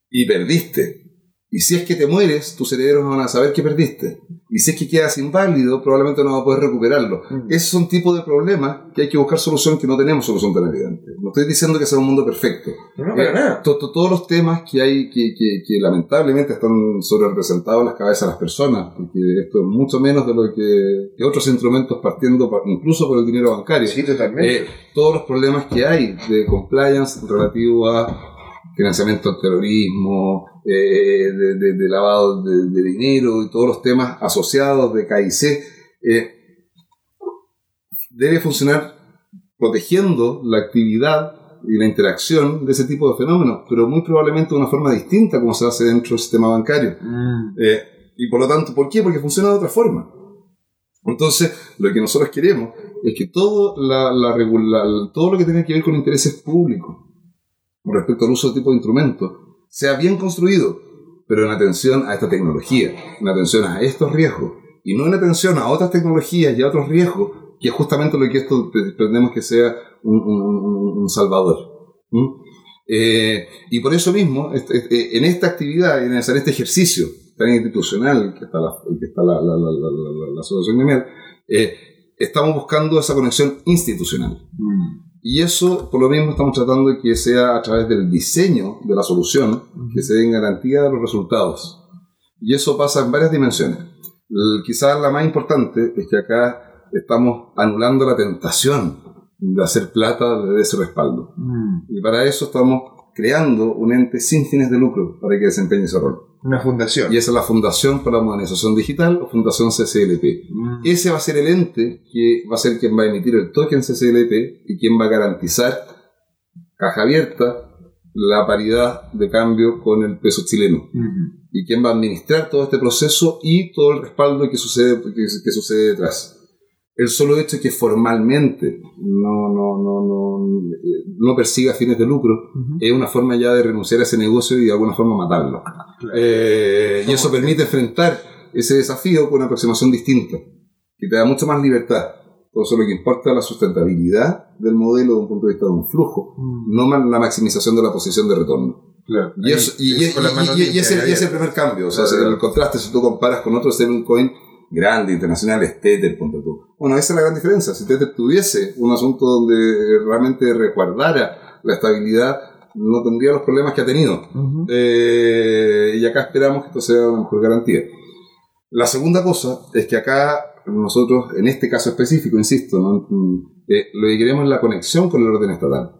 y perdiste. Y si es que te mueres, tus herederos no van a saber que perdiste. Y si es que quedas inválido, probablemente no vas a poder recuperarlo. Mm. Esos son tipos de problemas que hay que buscar solución que no tenemos solución tan evidente. No estoy diciendo que sea un mundo perfecto. No, para Eh, nada. to- to- todos los temas que hay que, que, que lamentablemente están sobre representados en las cabezas de las personas, porque esto es mucho menos de lo que, que otros instrumentos partiendo pa- incluso por el dinero bancario. Sí, totalmente. Eh, todos los problemas que hay de compliance relativo a financiamiento al terrorismo, eh, de, de- de lavado de, de dinero y todos los temas asociados de KIC, eh, debe funcionar protegiendo la actividad y la interacción de ese tipo de fenómenos, pero muy probablemente de una forma distinta como se hace dentro del sistema bancario. Mm. Eh, y por lo tanto, ¿por qué? Porque funciona de otra forma. Entonces, lo que nosotros queremos es que todo, la, todo lo que tenga que ver con intereses públicos respecto al uso de tipo de instrumentos sea bien construido, pero en atención a esta tecnología, en atención a estos riesgos, y no en atención a otras tecnologías y a otros riesgos, que es justamente lo que esto pre- pretendemos que sea un, un- un- salvador. ¿Mm? Eh, y por eso mismo, este- este- en esta actividad, en este ejercicio tan institucional que está la, que está la, la, la, la, asociación gremial, eh, estamos buscando esa conexión institucional. Mm. Y eso, por lo mismo, estamos tratando de que sea a través del diseño de la solución, que se den garantía de los resultados. Y eso pasa en varias dimensiones. Quizás la más importante es que acá estamos anulando la tentación de hacer plata de ese respaldo. Mm. Y para eso estamos creando un ente sin fines de lucro para que desempeñe ese rol. Una fundación. Y esa es la Fundación para la Modernización Digital o Fundación CCLP. Mm. Ese va a ser el ente que va a ser quien va a emitir el token CCLP y quien va a garantizar, caja abierta, la paridad de cambio con el peso chileno. Mm. Y quien va a administrar todo este proceso y todo el respaldo que sucede, que, que sucede detrás. El solo hecho de que formalmente no, no, no, no, no persiga fines de lucro Ujú. es una forma ya de renunciar a ese negocio y de alguna forma matarlo. Eh, y eso permite enfrentar ese desafío con una aproximación distinta, que te da mucho más libertad. Por eso lo que importa es la sustentabilidad del modelo desde un punto de vista de un flujo, Mm. no la maximización de la posición de retorno. Claro. Y, eso, y, y- y- ese, es el primer cambio. O sea, Claro. el contraste, si tú comparas con otros stablecoin grandes, internacionales, Tether, punto tú. Bueno, esa es la gran diferencia. Si Tether tuviese un asunto donde realmente resguardara la estabilidad, no tendría los problemas que ha tenido. Eh, y acá esperamos que esto sea una mejor garantía. La segunda cosa es que acá nosotros, en este caso específico, insisto, ¿no? Mm, eh, lo que queremos es la conexión con el orden estatal.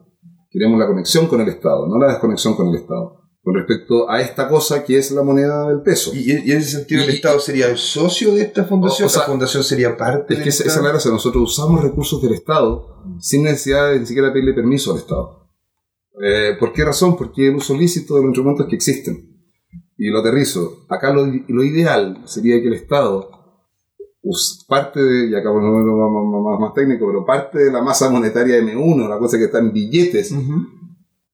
Queremos la conexión con el Estado, no la desconexión con el Estado. Con respecto a esta cosa que es la moneda del peso. Y, y en ese sentido, el Y- Estado sería el socio de esta fundación. O- sea, la fundación sería parte Es del que esa esa es la gracia. Nosotros usamos recursos del Estado sin necesidad de ni siquiera pedirle permiso al Estado. Eh, ¿Por qué razón? Porque el uso lícito de los instrumentos que existen. Y lo aterrizo. Acá lo, lo ideal sería que el Estado, parte de, y acá no, no, más, más- más técnico, pero parte de la masa monetaria M1, la cosa que está en billetes, Ujú.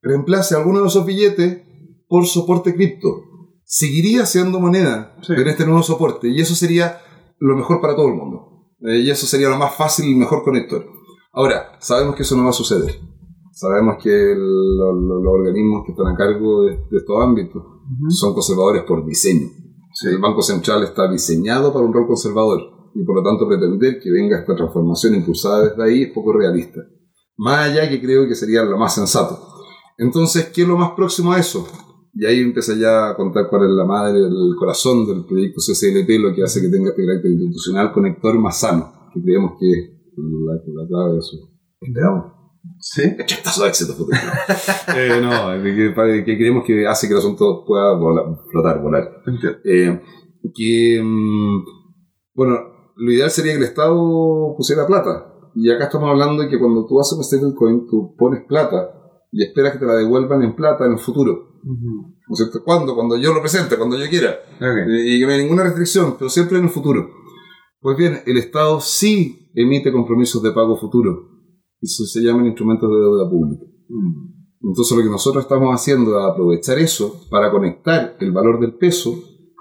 reemplace alguno de esos billetes por soporte cripto. Seguiría siendo moneda Sí. en este nuevo soporte y eso sería lo mejor para todo el mundo. Eh, y eso sería lo más fácil y el mejor conector. Ahora, sabemos que eso no va a suceder. Sabemos que el- lo- lo- los organismos que están a cargo de, de estos ámbitos son conservadores por diseño. El Banco Central está diseñado para un rol conservador y por lo tanto pretender que venga esta transformación impulsada desde ahí es poco realista. Más allá que creo que sería lo más sensato. Entonces, ¿qué es lo más próximo a eso? Y ahí empieza ya a contar cuál es la madre, el corazón del proyecto CCLP, lo que hace que tenga este carácter institucional conector más sano, que creemos que es la, la clave de eso. Esperamos. Sí. Cachazo de éxito eh, no, que, creemos que hace que el asunto pueda volar, flotar, volar. Eh, que, mm, bueno, lo ideal sería que el Estado pusiera plata. Y acá estamos hablando de que cuando tú haces un stablecoin, tú pones plata y esperas que te la devuelvan en plata en el futuro. ¿No es cierto? ¿Cuándo? Cuando yo lo presente, cuando yo quiera. Y que no hay ninguna restricción, pero siempre en el futuro. Pues bien, el Estado sí emite compromisos de pago futuro. Eso se llaman instrumentos de deuda pública. Entonces lo que nosotros estamos haciendo es aprovechar eso para conectar el valor del peso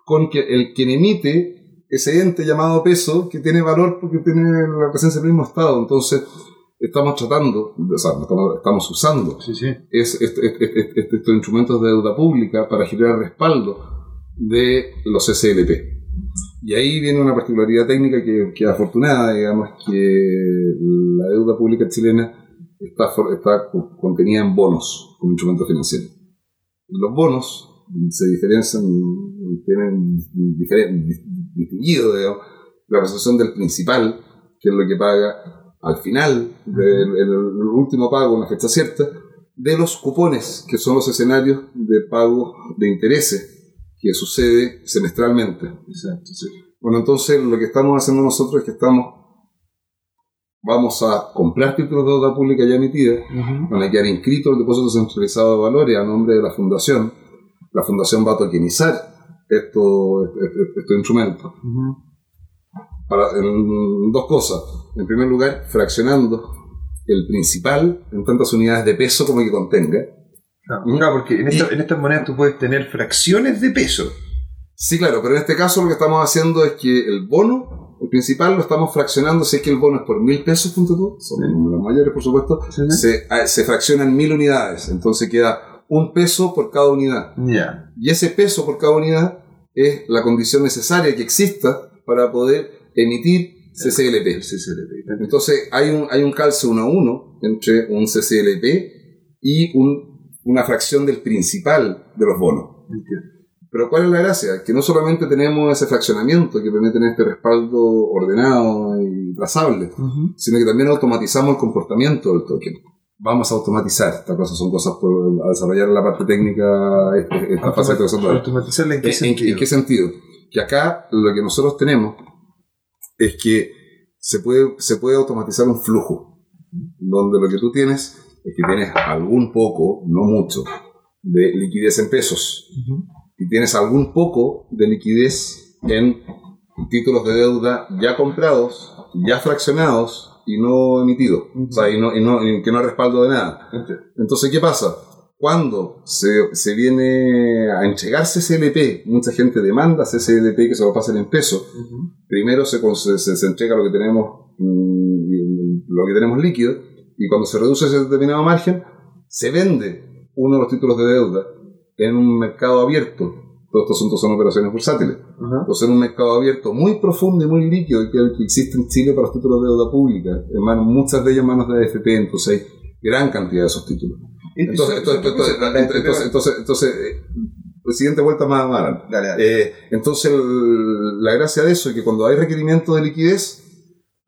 con que el quien emite ese ente llamado peso que tiene valor porque tiene la presencia del mismo Estado. Entonces estamos tratando, o sea, estamos, usando Sí, sí. es, este- este- este- estos instrumentos de deuda pública para generar respaldo de los CCLP. Y ahí viene una particularidad técnica que, que es afortunada, digamos, que la deuda pública chilena está, está co- contenida en bonos como instrumento financiero. Los bonos se diferencian, tienen diferen- distinguido, digamos, la recepción del principal, que es lo que paga al final del el- el último pago, una fecha cierta, de los cupones, que son los escenarios de pago de intereses que sucede semestralmente. Exacto, sí. Bueno, entonces lo que estamos haciendo nosotros es que estamos, vamos a comprar títulos de deuda pública ya emitida, van a quedar inscritos el depósito centralizado de valores a nombre de la fundación. La fundación va a tokenizar estos, estos, estos instrumentos para, en dos cosas. En primer lugar, fraccionando el principal en tantas unidades de peso como que contenga. Claro, Claro, porque en, esta- en estas monedas tú puedes tener fracciones de peso. Sí, claro, pero en este caso lo que estamos haciendo es que el bono, el principal, lo estamos fraccionando. Si es que el bono es por mil pesos, punto tú, son los mayores, por supuesto, Sí, sí. se, ah, se fraccionan mil unidades. Entonces queda un peso por cada unidad. Ya. Y ese peso por cada unidad es la condición necesaria que exista para poder emitir CCLP. CCLP. Entonces hay un, hay un calce uno a uno entre un CCLP y un- una fracción del principal de los bonos. Entiendo. Pero ¿cuál es la gracia? Que no solamente tenemos ese fraccionamiento que permite tener este respaldo ordenado y trazable, sino que también automatizamos el comportamiento del token. Vamos a automatizar, estas cosas son cosas por a desarrollar en la parte técnica, este- esta fase de Automa- automatizarla en qué ¿En, en- sentido? en qué sentido? Que acá lo que nosotros tenemos es que se puede, se puede automatizar un flujo, donde lo que tú tienes es que tienes algún poco, no mucho, de liquidez en pesos y tienes algún poco de liquidez en títulos de deuda ya comprados, ya fraccionados y no emitidos, o sea, y, no, y no- y que no respaldo de nada. Entonces, ¿qué pasa? Cuando se, se viene a entregar CCLP, mucha gente demanda CCLP que se lo pasen en pesos. Primero se, con- se, se- se entrega lo que tenemos mm, lo que tenemos líquido y cuando se reduce ese determinado margen, se vende uno de los títulos de deuda en un mercado abierto. Todos estos asuntos son operaciones bursátiles. Ajá. Entonces, en un mercado abierto muy profundo y muy líquido, que el que existe en Chile para los títulos de deuda pública, en manos, muchas de ellas en manos de AFP, entonces hay gran cantidad de esos títulos. Entonces, entonces, entonces, siguiente vuelta más. Dale, dale. Eh, entonces, el- la gracia de eso es que cuando hay requerimiento de liquidez,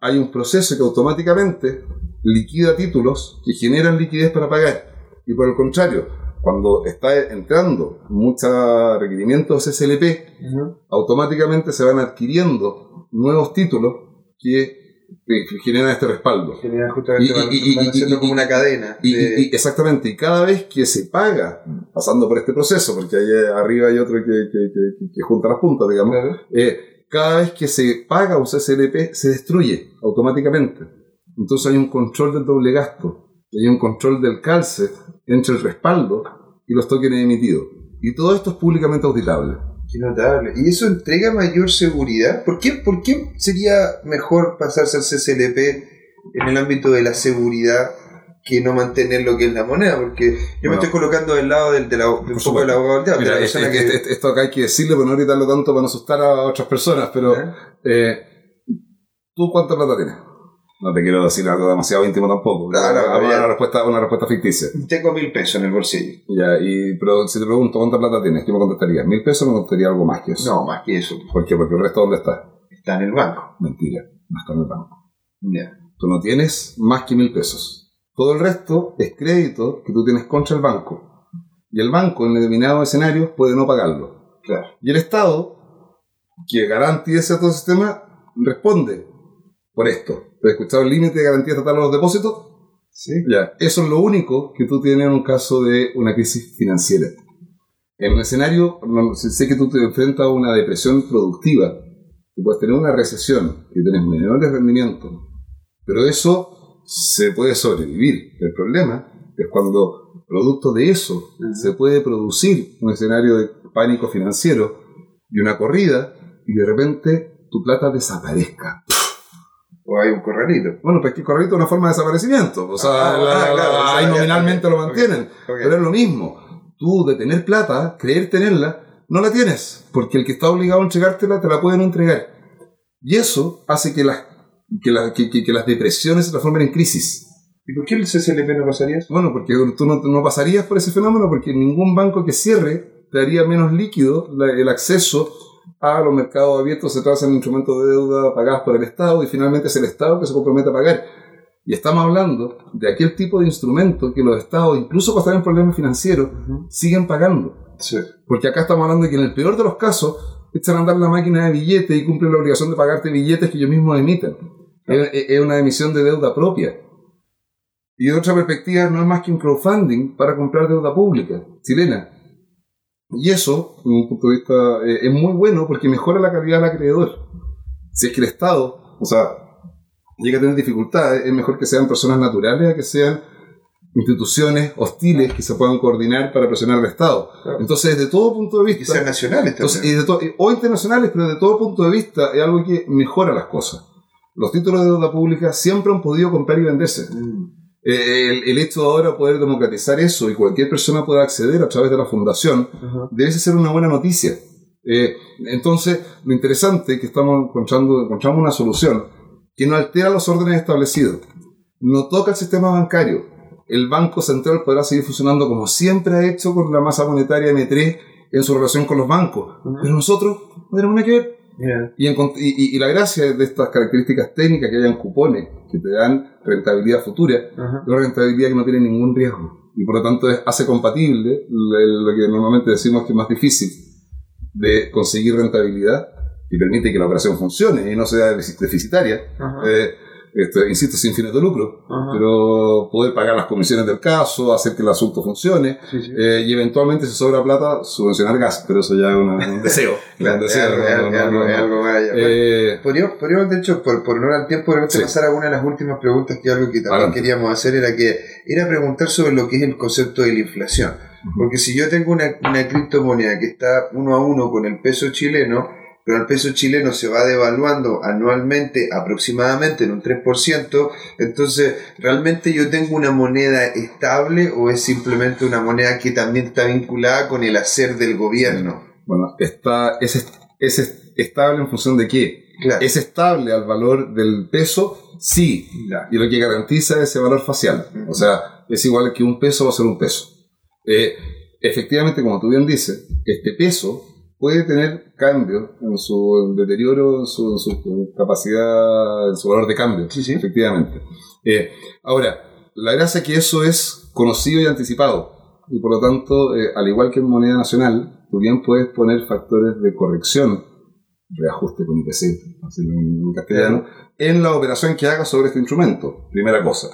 hay un proceso que automáticamente liquida títulos que generan liquidez para pagar. Y por el contrario, cuando está entrando mucho requerimiento de CCLP, Ujú. automáticamente se van adquiriendo nuevos títulos que generan este respaldo. Genera justamente Y- y- y- van y- haciendo y- como una cadena. De- exactamente, y cada vez que se paga, pasando por este proceso, porque ahí arriba hay otro que, que- que- que junta las puntas, digamos, Claro. eh, cada vez que se paga un CCLP se destruye automáticamente. Entonces hay un control del doble gasto, hay un control del calce entre el respaldo y los tokens emitidos. Y todo esto es públicamente auditable. Qué notable. ¿Y eso entrega mayor seguridad? ¿Por qué, ¿Por qué sería mejor pasarse al CCLP en el ámbito de la seguridad que no mantener lo que es la moneda? Porque yo me estoy colocando del lado del, de la, de un poco del abogado del diablo, es- es que esto acá hay que decirlo, pero no gritarlo tanto para no asustar a otras personas. Pero, ¿Eh? eh, ¿tú cuánta plata tienes? No te quiero decir algo demasiado íntimo tampoco. Claro, Hago bien. una, respuesta, una respuesta ficticia. Tengo mil pesos en el bolsillo. Ya, y, pero si te pregunto cuánta plata tienes, ¿qué me contestarías? ¿Mil pesos o me contestaría algo más que eso? No, más que eso. ¿Por qué? Porque el resto, ¿dónde está? Está en el banco. Mentira, no está en el banco. Ya. Tú no tienes más que mil pesos. Todo el resto es crédito que tú tienes contra el banco. Y el banco en determinados escenarios puede no pagarlo. Claro. Y el Estado, que garantiza todo el sistema, responde por esto. ¿Te has escuchado el límite de garantía estatal a los depósitos? Sí. Ya, eso es lo único que tú tienes en un caso de una crisis financiera. En un escenario, sé que tú te enfrentas a una depresión productiva, tú puedes tener una recesión y tienes menores rendimientos, pero eso se puede sobrevivir. El problema es cuando, producto de eso, se puede producir un escenario de pánico financiero y una corrida y de repente tu plata desaparezca. O hay un corralito. Bueno, pues que el corralito es una forma de desaparecimiento. O sea, Ah, la- ah, claro, ahí nominalmente lo mantienen. Pero es lo mismo. Tú de tener plata, creer tenerla, no la tienes. Porque el que está obligado a entregártela te la puede no entregar. Y eso hace que las, que, la- que- que- que las depresiones se transformen en crisis. ¿Y por qué el CCLP no pasaría eso? Bueno, porque tú no, no pasarías por ese fenómeno porque ningún banco que cierre te haría menos líquido el acceso a los mercados abiertos se trata en instrumentos de deuda pagados por el Estado y finalmente es el Estado que se compromete a pagar. Y estamos hablando de aquel tipo de instrumento que los Estados, incluso cuando están en problemas financieros, siguen pagando. Sí. Porque acá estamos hablando de que en el peor de los casos echan a andar la máquina de billetes y cumplen la obligación de pagarte billetes que ellos mismos emiten. Es, es- es una emisión de deuda propia. Y de otra perspectiva, no es más que un crowdfunding para comprar deuda pública chilena. Y eso, desde un punto de vista, eh, es muy bueno porque mejora la calidad del acreedor. Si es que el Estado, o sea, llega a tener dificultades, es mejor que sean personas naturales a que sean instituciones hostiles que se puedan coordinar para presionar al Estado. Claro. Entonces, desde todo punto de Y vista, sean nacionales entonces, y de y- o internacionales, pero de todo punto de vista es algo que mejora las cosas. Los títulos de deuda pública siempre han podido comprar y venderse. Mm. Eh, el, el hecho de ahora poder democratizar eso y cualquier persona pueda acceder a través de la fundación Ajá. debe ser una buena noticia. Eh, entonces, lo interesante es que estamos encontrando, encontramos una solución que no altera los órdenes establecidos, no toca el sistema bancario. El Banco Central podrá seguir funcionando como siempre ha hecho con la masa monetaria M3 en su relación con los bancos, pero nosotros no tenemos nada que ver. Mira. Y, la gracia de estas características técnicas que hayan cupones que te dan rentabilidad futura, Ajá. una rentabilidad que no tiene ningún riesgo. Y por lo tanto es- hace compatible lo lo que normalmente decimos que es más difícil de conseguir rentabilidad y permite que la operación funcione y no sea defic- deficitaria. Eh, esto, insisto, sin fines de lucro, Ajá. pero poder pagar las comisiones del caso, hacer que el asunto funcione Sí, sí. eh, y eventualmente, si sobra plata, subvencionar gas, pero eso ya es una- un deseo. No, no, no, no. Podríamos, de hecho, por, por honor al tiempo, Sí. pasar a una de las últimas preguntas que algo que también Adelante. queríamos hacer era que era preguntar sobre lo que es el concepto de la inflación. Porque si yo tengo una, una criptomoneda que está uno a uno con el peso chileno, pero el peso chileno se va devaluando anualmente aproximadamente en un 3%, entonces, ¿realmente yo tengo una moneda estable o es simplemente una moneda que también está vinculada con el hacer del gobierno? Bueno, está, es, es est- estable en función de qué. Claro. ¿Es estable al valor del peso? Sí. Y lo que garantiza es ese valor facial. O sea, es igual que un peso va a ser un peso. Eh, efectivamente, como tú bien dices, este peso puede tener cambios en su deterioro, en su, en su capacidad, en su valor de cambio. Sí, sí. Efectivamente. Eh, ahora, la gracia es que eso es conocido y anticipado. Y por lo tanto, eh, al igual que en moneda nacional, tú bien puedes poner factores de corrección, reajuste con IPC, en en castellano, en la operación que hagas sobre este instrumento. Primera cosa.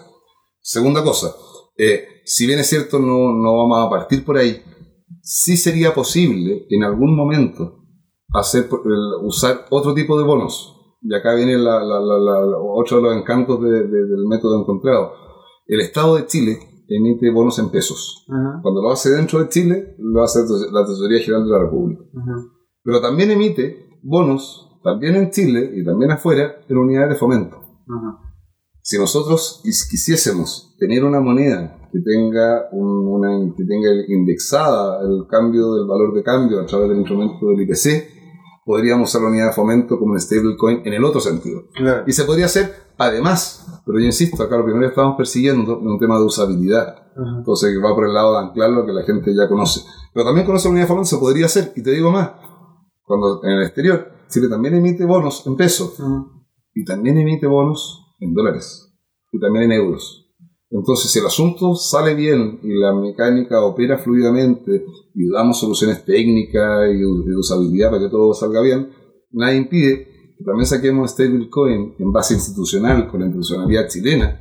Segunda cosa, eh, si bien es cierto, no, no vamos a partir por ahí, sí sería posible en algún momento hacer, usar otro tipo de bonos. Y acá viene la- la- la- la- otro de los encantos de- de- del método encontrado. El Estado de Chile emite bonos en pesos. Cuando lo hace dentro de Chile, lo hace la Tesorería General de la República. Pero también emite bonos, también en Chile y también afuera, en unidades de fomento. Si nosotros quis- quisiésemos tener una moneda que tenga, un- una, que tenga indexada el cambio del valor de cambio a través del instrumento del IPC, podríamos usar la unidad de fomento como un stablecoin en el otro sentido. Claro. Y se podría hacer además, pero yo insisto, acá lo primero que estamos persiguiendo es un tema de usabilidad. Ajá. Entonces va por el lado de anclar lo que la gente ya conoce. Pero también con esa unidad de fomento se podría hacer, y te digo más, cuando en el exterior Chile también emite bonos en pesos Ajá. y también emite bonos en dólares y también en euros. Entonces, si el asunto sale bien y la mecánica opera fluidamente y damos soluciones técnicas y de usabilidad para que todo salga bien, nadie impide que también saquemos stablecoin en base institucional con la institucionalidad chilena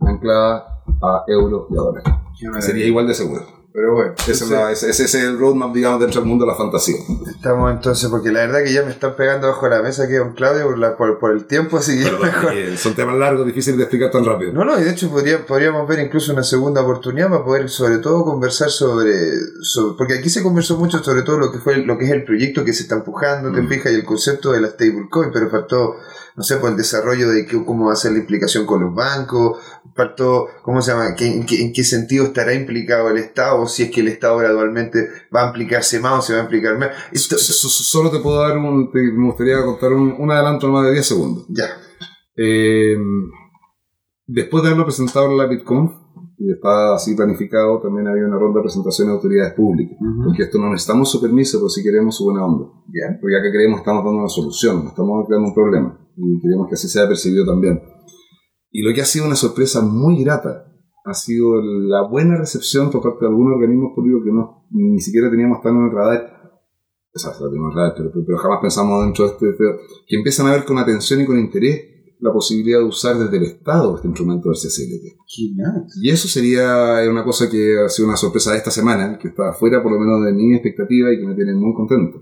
anclada a euros y a dólares. Sería igual de seguro. Pero bueno, Ese es, ese- ese es el roadmap, digamos, dentro del mundo de la fantasía. estamos entonces, porque la verdad que ya me están pegando bajo la mesa aquí don Claudio por, la, por, por el tiempo, así que mejor. Eh, son temas largos, difíciles de explicar tan rápido. No, no, y de hecho podría- podríamos ver incluso una segunda oportunidad para poder sobre todo conversar sobre, sobre- porque aquí se conversó mucho sobre todo lo que fue lo que es el proyecto que se está empujando, te Mm. fijas, y el concepto de la stablecoin, pero faltó, no sé, por el desarrollo de que, cómo va a ser la implicación con los bancos, faltó, ¿cómo se llama? ¿Qué- en, qué, en qué sentido estará implicado el Estado? Si es que el Estado gradualmente va a implicarse más o se va a implicar más. Esto- Solo te puedo dar un. te- me gustaría contar un, un adelanto más de 10 segundos. ya. Eh, después de haberlo presentado en la BitConf, y está así planificado, también había una ronda de presentación de autoridades públicas. Porque esto no necesitamos su permiso, pero sí queremos su buena onda. Ya. Porque acá creemos que estamos dando una solución, no estamos creando un problema. Y queremos que así sea percibido también. Y lo que ha sido una sorpresa muy grata ha sido la buena recepción por parte de algunos organismos públicos que no, ni siquiera teníamos tan en el radar. O sea, la teníamos en el radar, pero, pero jamás pensamos dentro de este, Que empiezan a ver con atención y con interés la posibilidad de usar desde el Estado este instrumento del CCLT. Y eso sería una cosa que ha sido una sorpresa de esta semana, que está fuera por lo menos de mi expectativa y que me tiene muy contento.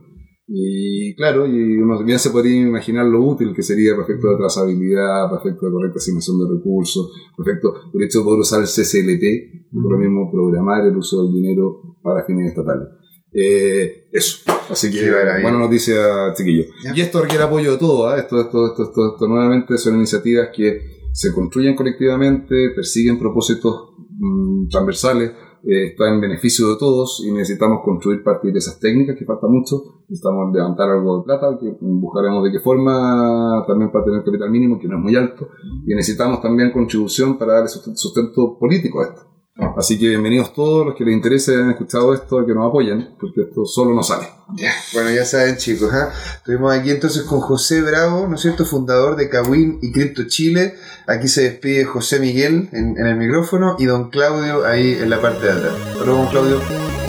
Y claro, y uno bien se podría imaginar lo útil que sería respecto de trazabilidad, respecto de correcta asignación de recursos, respecto del hecho de poder usar el CCLT, por lo mismo programar el uso del dinero para fines estatales. Eh, eso. Así que, buena noticia, chiquillos. Y esto requiere apoyo de todo, ¿ah? esto, esto, esto, esto, esto nuevamente son iniciativas que se construyen colectivamente, persiguen propósitos mm, transversales, eh, está en beneficio de todos y necesitamos construir partir de esas técnicas que falta mucho. Necesitamos levantar algo de plata, que buscaremos de qué forma también para tener capital mínimo, que no es muy alto, y necesitamos también contribución para sustento, sustento político a esto. Así que bienvenidos todos los que les interese hayan escuchado esto, que nos apoyen, porque esto solo no sale. Ya, bueno, ya saben chicos, ¿ah? estuvimos aquí entonces con José Bravo, ¿no es cierto? Fundador de Cawin y Crypto Chile. Aquí se despide José Miguel en, en el micrófono y don Claudio ahí en la parte de atrás. Hasta luego, don Claudio.